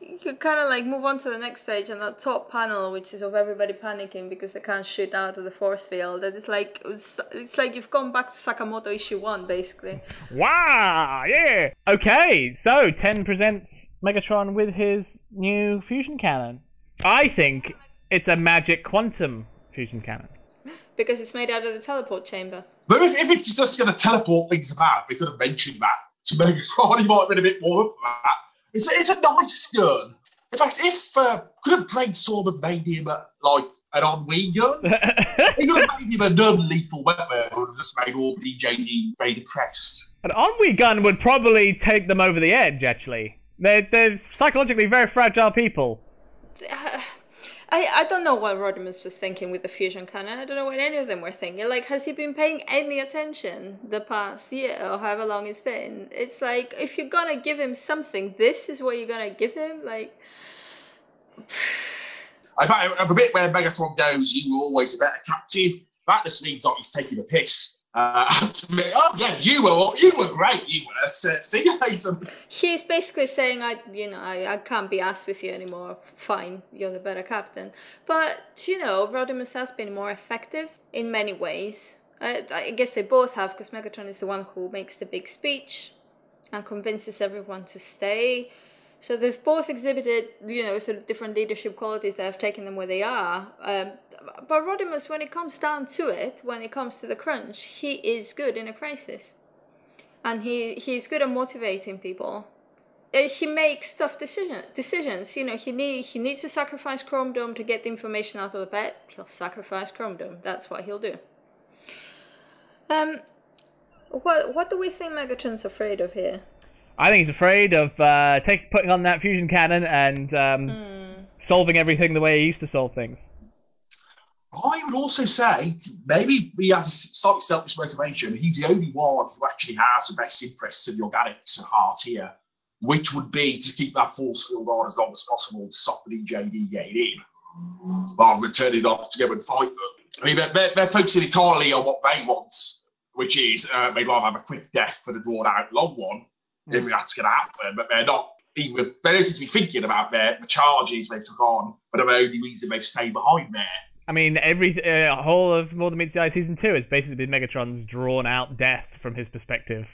you kind of like move on to the next page and that top panel which is of everybody panicking because they can't shoot out of the force field. And it's like it's, it's like you've gone back to sakamoto issue one basically. Wow yeah. Okay so ten presents megatron with his new fusion cannon. I think it's a magic quantum fusion cannon. Because it's made out of the teleport chamber. But if, if it's just going to teleport things about we could have mentioned that to megatron. He might have been a bit more up for that it's a, it's a nice gun. In fact, if uh, could have brainstormed and made him uh, like an ennui gun, he could have made him a non-lethal weapon. It Would have just made all DJD very depressed. An ennui gun would probably take them over the edge. Actually, they're they're psychologically very fragile people. I, I don't know what Rodimus was thinking with the fusion cannon. I don't know what any of them were thinking. Like, has he been paying any attention the past year or however long it's been? It's like, if you're gonna give him something, this is what you're gonna give him? Like. I fact, a bit where Megatron goes, you were always a better captain. That just means that he's taking a piss. Uh, oh yeah, you were you were great. You were. So, see you later. He's basically saying, I you know I, I can't be asked with you anymore. Fine, you're the better captain. But you know, Rodimus has been more effective in many ways. I, I guess they both have because Megatron is the one who makes the big speech and convinces everyone to stay. So they've both exhibited, you know, sort of different leadership qualities that have taken them where they are. Um, but Rodimus, when it comes down to it, when it comes to the crunch, he is good in a crisis, and he he's good at motivating people. Uh, he makes tough decision, decisions. You know, he need he needs to sacrifice Chromedome to get the information out of the pet. He'll sacrifice Chromedome. That's what he'll do. Um, what what do we think Megatron's afraid of here? I think he's afraid of uh, take, putting on that fusion cannon and um, mm. solving everything the way he used to solve things. I would also say maybe he has a slightly selfish motivation. He's the only one who actually has the best interests of the organics at heart here, which would be to keep that force field on as long as possible to stop the DJD getting in, rather than turning it off to go and fight them. I mean, they're, they're focusing entirely on what they want, which is uh, maybe rather have a quick death for the drawn out long one, mm. if that's going to happen, but they're not even, they don't seem to be thinking about their, the charges they've took on, but the only reason they've stayed behind there I mean, every uh, whole of More Than Meets the Eye season two has basically been Megatron's drawn out death from his perspective.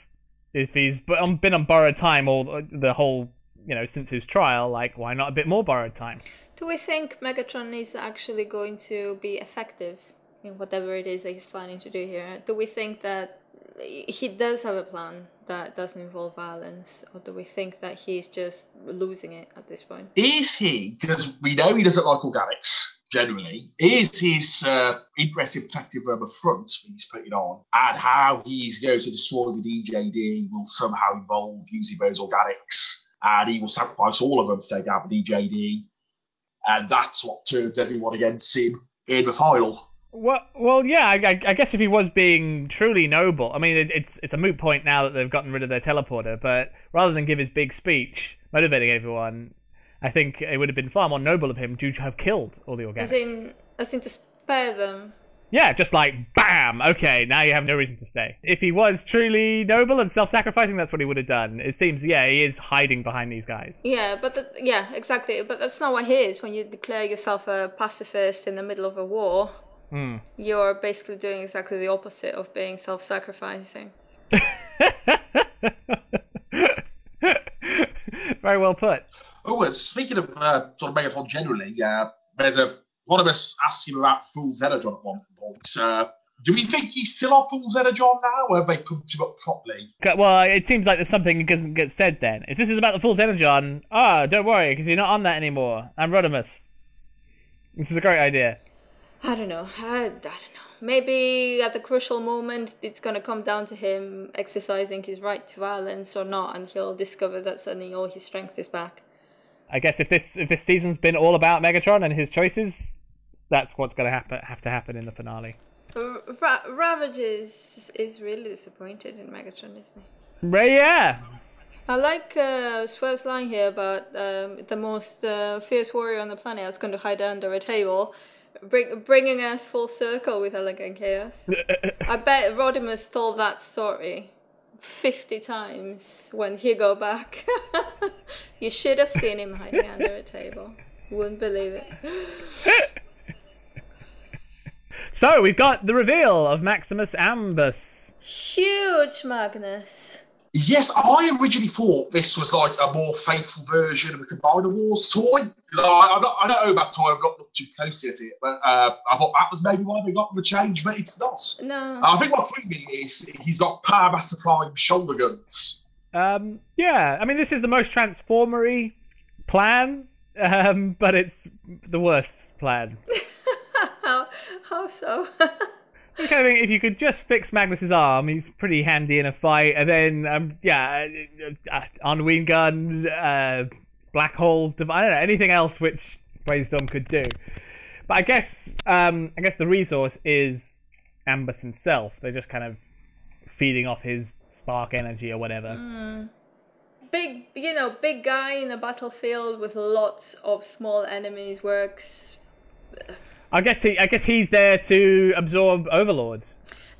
If he's been on borrowed time all the whole, you know, since his trial, like why not a bit more borrowed time? Do we think Megatron is actually going to be effective in whatever it is that he's planning to do here? Do we think that he does have a plan that doesn't involve violence, or do we think that he's just losing it at this point? Is he? Because we know he doesn't like organics generally, is his uh, impressive protective rubber front he's putting on, and how he's going to destroy the DJD will somehow involve using those organics, and he will sacrifice all of them to take out the DJD, and that's what turns everyone against him in the final. Well, well, yeah. I, I, guess if he was being truly noble, I mean, it, it's it's a moot point now that they've gotten rid of their teleporter. But rather than give his big speech motivating everyone, I think it would have been far more noble of him to have killed all the organics. As in, as in to spare them. Yeah, just like bam. Okay, now you have no reason to stay. If he was truly noble and self-sacrificing, that's what he would have done. It seems, yeah, he is hiding behind these guys. Yeah, but the, yeah, exactly. But that's not what he is. When you declare yourself a pacifist in the middle of a war, Hmm. you're basically doing exactly the opposite of being self-sacrificing. Very well put. Oh, uh, speaking of uh, sort of Megatron generally, uh, there's a one of us asked him about Fool's Energon at one point. Uh, do we think he's still on Fool's Energon now, or have they pumped him up properly? Okay, Well, it seems like there's something that doesn't get said then. If this is about the Fool's Energon, ah, don't worry, because you're not on that anymore. I'm Rodimus. This is a great idea. I don't know. I, I don't know. Maybe at the crucial moment, it's going to come down to him exercising his right to violence or not, and he'll discover that suddenly all his strength is back. I guess if this if this season's been all about Megatron and his choices, that's what's going to happen have to happen in the finale. R- Ra- Ravage is, is really disappointed in Megatron, isn't he? Right, yeah. I like uh, Swerve's line here about um, the most uh, fierce warrior on the planet is going to hide under a table, bring, bringing us full circle with Elegant Chaos. I bet Rodimus told that story 50 times when he go back. you should have seen him hiding under a table. Wouldn't believe it. So we've got the reveal of Maximus Ambus. Huge Magnus. Yes, I originally thought this was like a more faithful version of a Combiner Wars toy. Like, I, don't, I don't know about toy, I've not looked too closely at it, but uh, I thought that was maybe why they got the change, but it's not. No. I think what threw me is he's got Power Master Prime shoulder guns. Um, yeah, I mean this is the most transformery plan, um, but it's the worst plan. how, how so? I kind of think if you could just fix Magnus's arm, he's pretty handy in a fight, and then um, yeah, uh, uh, ennui gun, uh, black hole, I don't know anything else which Brainstorm could do. But I guess um, I guess the resource is Ambus himself. They're just kind of feeding off his spark energy or whatever. big, you know, big guy in a battlefield with lots of small enemies works. I guess he I guess he's there to absorb Overlord.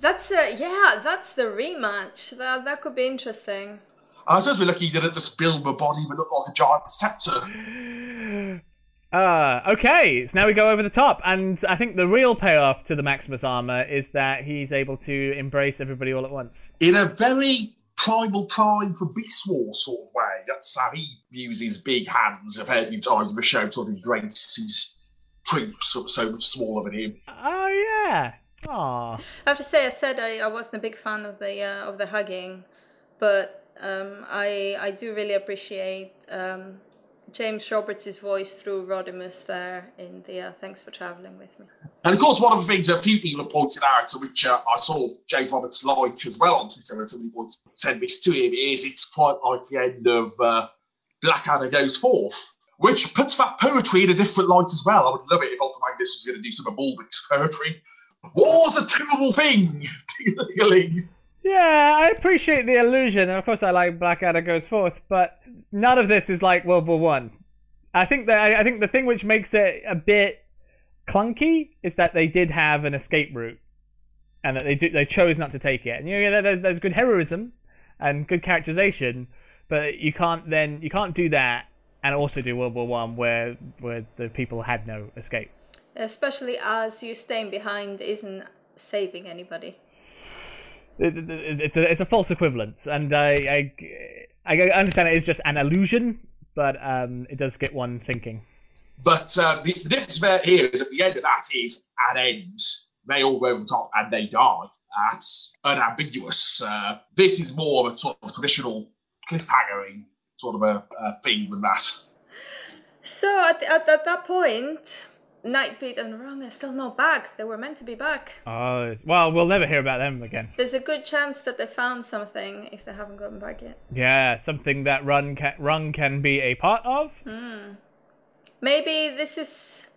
That's a yeah, that's the rematch. That that could be interesting. I suppose we're lucky he didn't just build the body but look like a giant scepter. Uh, okay, so now we go over the top, and I think the real payoff to the Maximus armor is that he's able to embrace everybody all at once. in a very primal prime for Beast Wars sort of way. That's how he uses big hands. I've heard a few times in the show sort of drinks his troops so, so much smaller than him. Oh yeah. Aw. I have to say, I said I, I wasn't a big fan of the uh, of the hugging, but um, I I do really appreciate um, James Roberts' voice through Rodimus there in the uh, Thanks for Traveling with Me. And of course, one of the things a few people have pointed out, which uh, I saw James Roberts like as well on Twitter, and somebody once said this to him, is it's quite like the end of uh, Blackadder Goes Forth, which puts that poetry in a different light as well. I would love it if Ultra Magnus was going to do some of Baldrick's poetry. War's a terrible thing! Yeah, I appreciate the illusion, and of course I like Blackadder Goes Forth, but none of this is like World War One. I. think that I I think the thing which makes it a bit clunky is that they did have an escape route, and that they do, they chose not to take it. And you know, there's there's good heroism and good characterization, but you can't then you can't do that and also do World War One where where the people had no escape. Especially as you staying behind isn't saving anybody. It- it- It's a it's a false equivalence, and I I, I understand it is just an illusion, but um, it does get one thinking. But uh, the, the difference there here is at the end of that is at ends. They all go over the top and they die. That's unambiguous. Uh, this is more of a sort of traditional cliffhangering sort of a, a thing with that. So at, at, at that point, Nightbeat and Rung are still not back. They were meant to be back. Oh well, we'll never hear about them again. There's a good chance that they found something if they haven't gotten back yet. Yeah, something that Rung can, Rung can be a part of. Hmm. Maybe this is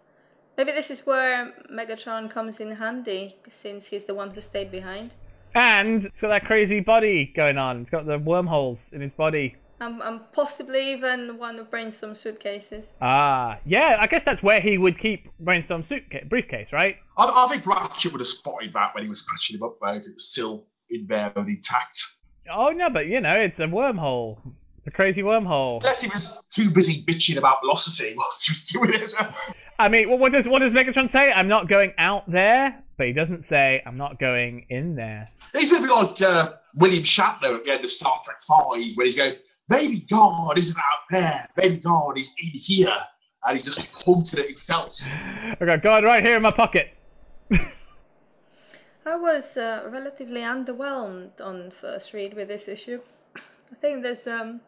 maybe this is where Megatron comes in handy since he's the one who stayed behind. And it's got that crazy body going on. It's got the wormholes in his body. And, and possibly even one of Brainstorm's suitcases. Ah, yeah. I guess that's where he would keep Brainstorm's suitcase, briefcase, right? I, I think Ratchet would have spotted that when he was patching him up, though, if it was still in there and intact. Oh no, but you know, it's a wormhole. It's a crazy wormhole. Unless he was too busy bitching about velocity whilst he was doing it. I mean, what does what does Megatron say? I'm not going out there, but he doesn't say I'm not going in there. He's a bit like uh, William Shatner at the end of Star Trek Five, where he's going, "Maybe God isn't out there. Maybe God is in here," and he's just pointing at himself. I got God right here in my pocket. I was uh, relatively underwhelmed on first read with this issue. I think there's um,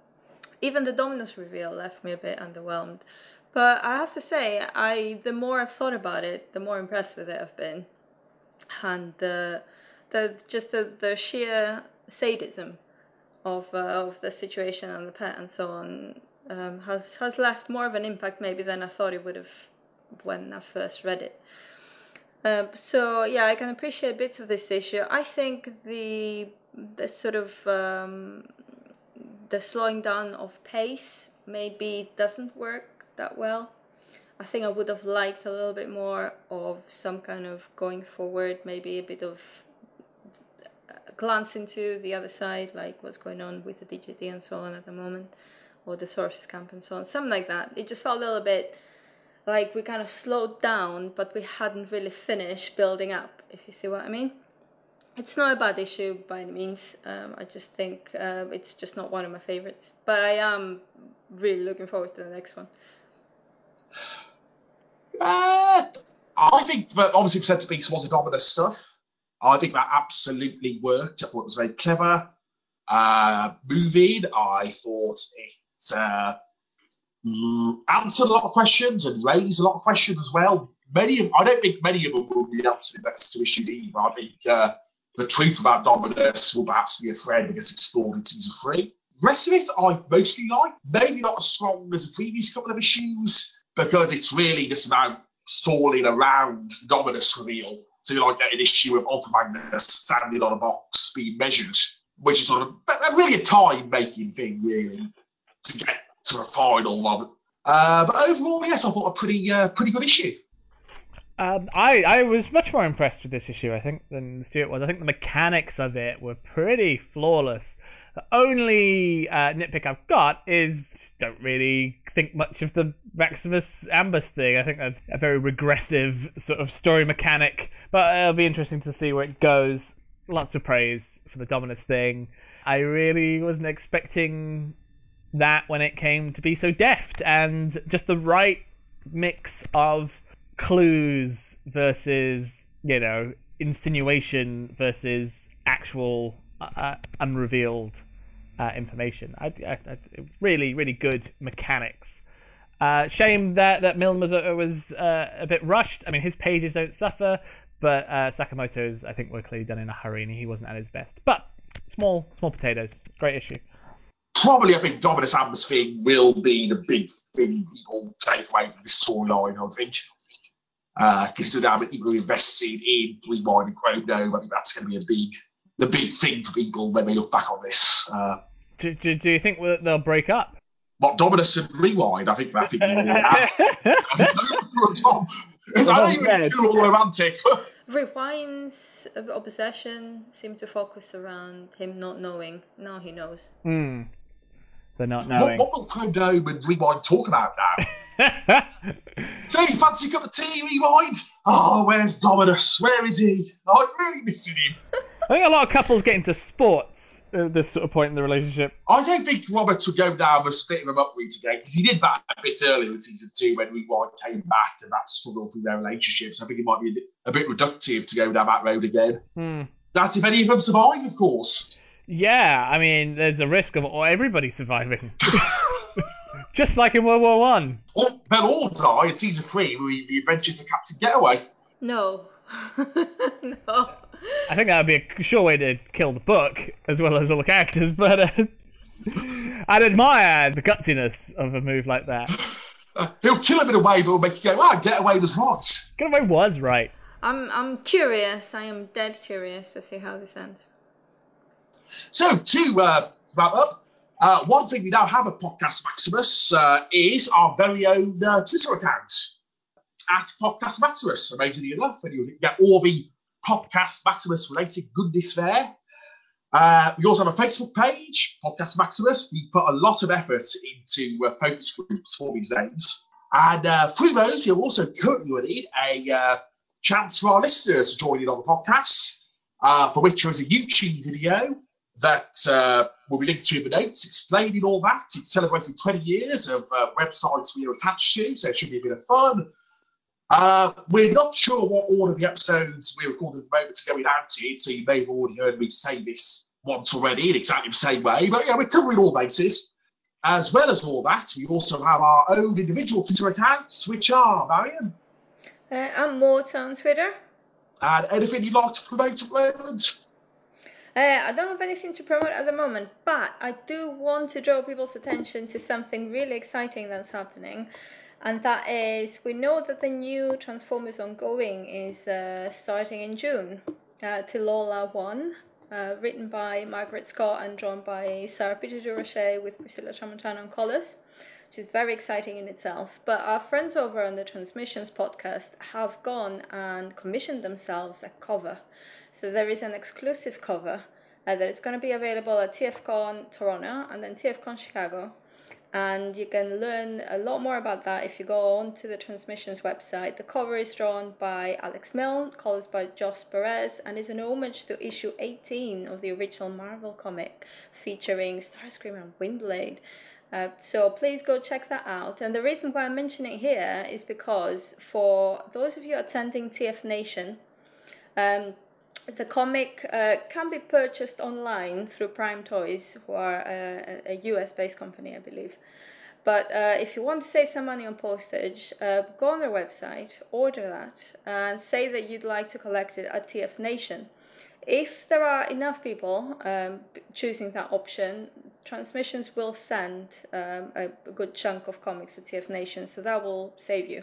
even the Dominus reveal left me a bit underwhelmed. But I have to say, I the more I've thought about it, the more impressed with it I've been, and uh, the just the, the sheer sadism of uh, of the situation and the pet and so on um, has has left more of an impact maybe than I thought it would have when I first read it. Um, so yeah, I can appreciate bits of this issue. I think the the sort of um, the slowing down of pace maybe doesn't work that well. I think I would have liked a little bit more of some kind of going forward, maybe a bit of glance into the other side, like what's going on with the DJD and so on at the moment, or the sources camp and so on, something like that. It just felt a little bit like we kind of slowed down, but we hadn't really finished building up, if you see what I mean. It's not a bad issue by any means. Um, I just think uh, it's just not one of my favorites. But I am really looking forward to the next one. Uh, I think that obviously Percent Beast was a Dominus stuff. I think that absolutely worked. I thought it was a very clever. Uh, moving, I thought it uh, answered a lot of questions and raised a lot of questions as well. Many of, I don't think many of them will be answered next two issues either. I think uh, the truth about Dominus will perhaps be a thread that gets explored in season three. The rest of it I mostly like. Maybe not as strong as the previous couple of issues because it's really just about stalling around Dominus reveal. So you like an issue of Magnus standing on a box being measured, which is sort of really a time making thing, really, to get to a final moment. Uh, but overall, yes, I thought a pretty uh, pretty good issue. Um, I I was much more impressed with this issue, I think, than Stuart was. I think the mechanics of it were pretty flawless. The only uh, nitpick I've got is don't really think much of the Maximus Ambus thing. I think that's a very regressive sort of story mechanic, but it'll be interesting to see where it goes. Lots of praise for the Dominus thing. I really wasn't expecting that when it came to be so deft and just the right mix of clues versus you know insinuation versus actual uh, uh unrevealed uh, information. I, I, I, really, really good mechanics. Uh, shame that that Milne was uh, was uh, a bit rushed. I mean, his pages don't suffer, but uh, Sakamoto's I think were clearly done in a hurry, and he wasn't at his best. But small, small potatoes. Great issue. Probably, I think Dominus thing will be the big thing people take away from this storyline. I think because uh, now people invested in Rewind and Chrono. I think that's going to be a big the big thing for people when they look back on this. Uh, do, do, do you think they'll break up? What Dominus and Rewind? I think I think they will have. it's not even cool romantic. Rewind's obsession seemed to focus around him not knowing. Now he knows. Hmm. They're not knowing. What, what will Chrono and Rewind talk about now? Say, fancy a cup of tea, Rewind? Oh, where's Dominus? Where is he? I'm really missing him. I think a lot of couples get into sports at this sort of point in the relationship. I don't think Robert would go down with splitting them up again because he did that a bit earlier in season two when Rewind came back and that struggle through their relationship. So I think it might be a bit, a bit reductive to go down that road again. Hmm. That's if any of them survive, of course. Yeah, I mean, there's a risk of everybody surviving. Just like in World War One. Or they'll all die in season three with the adventures of Captain Getaway. No. no. I think that would be a sure way to kill the book as well as all the characters, but uh, I'd admire the gutsiness of a move like that. Uh, he'll kill him in a way that will make you go, ah, Getaway was right. Getaway was right. I'm I'm curious. I am dead curious to see how this ends. So to uh, wrap up, Uh, one thing we now have at Podcast Maximus uh, is our very own uh, Twitter account at Podcast Maximus. Amazingly enough, and you get all the Podcast Maximus related goodness there. Uh, we also have a Facebook page, Podcast Maximus. We put a lot of effort into uh, focus groups for these names. And uh, through those, we're also currently running a uh, chance for our listeners to join in on the podcast, uh, for which there is a YouTube video that uh, will be linked to in the notes explaining all that. It's celebrating 20 years of websites we are attached to, so it should be a bit of fun. Uh, we're not sure what order the episodes we're recording at the moment are going out in, so you may have already heard me say this once already in exactly the same way. But yeah, we're covering all bases. As well as all that, we also have our own individual Twitter accounts, which are, Marion? Uh, I'm Mort on Twitter. And anything you'd like to promote at the moment? Uh, I don't have anything to promote at the moment, but I do want to draw people's attention to something really exciting that's happening. And that is, we know that the new Transformers ongoing is uh, starting in June. Uh, Lola 1, uh, written by Mairghread Scott and drawn by Sara Pitre-Durocher with Priscilla Tramontano on colours, which is very exciting in itself. But our friends over on the Transmissions podcast have gone and commissioned themselves a cover. So there is an exclusive cover uh, that is going to be available at TFCon Toronto and then TFCon Chicago. And you can learn a lot more about that if you go onto the Transmissions website. The cover is drawn by Alex Milne, colors by Josh Perez, and is an homage to issue 18 of the original Marvel comic featuring Starscream and Windblade. Uh, so please go check that out. And the reason why I'm mentioning it here is because for those of you attending TF Nation, um, the comic uh, can be purchased online through Prime Toys, who are a, a US-based company, I believe. But uh, if you want to save some money on postage, uh, go on their website, order that, and say that you'd like to collect it at TF Nation. If there are enough people um, choosing that option, Transmissions will send um, a, a good chunk of comics to TF Nation, so that will save you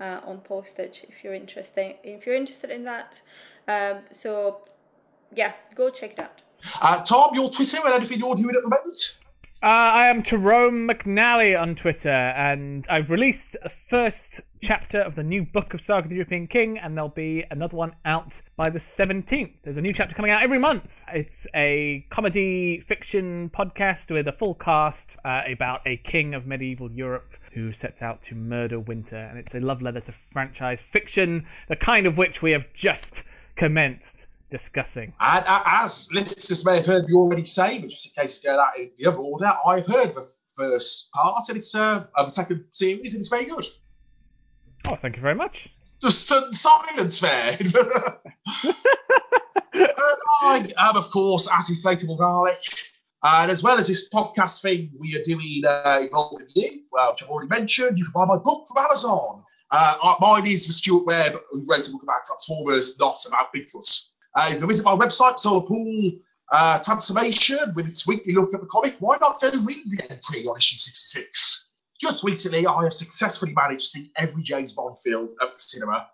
uh, on postage if you're interested. If you're interested in that, um, so yeah, go check it out. Uh, Tom, your Twitter and anything you're doing at the moment? Uh, I am Tyrone McNally on Twitter, and I've released a first chapter of the new book of Saga the European King, and there'll be another one out by the 17th. There's a new chapter coming out every month. It's a comedy fiction podcast with a full cast uh, about a king of medieval Europe who sets out to murder Winter, and it's a love letter to franchise fiction, the kind of which we have just commenced discussing. And uh, as listeners may have heard me already say, but just in case to go that in the other order, I've heard the first part, and it's uh, the second series, and it's very good. Oh, thank you very much. Just sudden silence there. and I am, of course, as inflatable garlic. And as well as this podcast thing we are doing uh, involved you, well, which I've already mentioned, you can buy my book from Amazon. Uh, mine is for Stuart Webb, who wrote a book about Transformers, not about Bigfoot. Uh, you can visit my website, Solar Pool uh, Transformation, with its weekly look at the comic. Why not go read the entry on issue 66? Just recently, I have successfully managed to see every James Bond film at the cinema.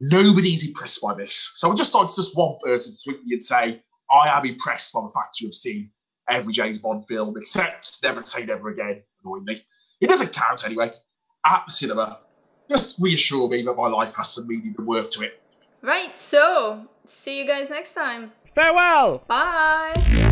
Nobody's impressed by this. So I just like just one person to tweet me and say, I am impressed by the fact you have seen every James Bond film, except Never Say Never Again, annoyingly. It doesn't count anyway. At the cinema, just reassure me that my life has some meaning and worth to it. Right, so see you guys next time. Farewell! Bye!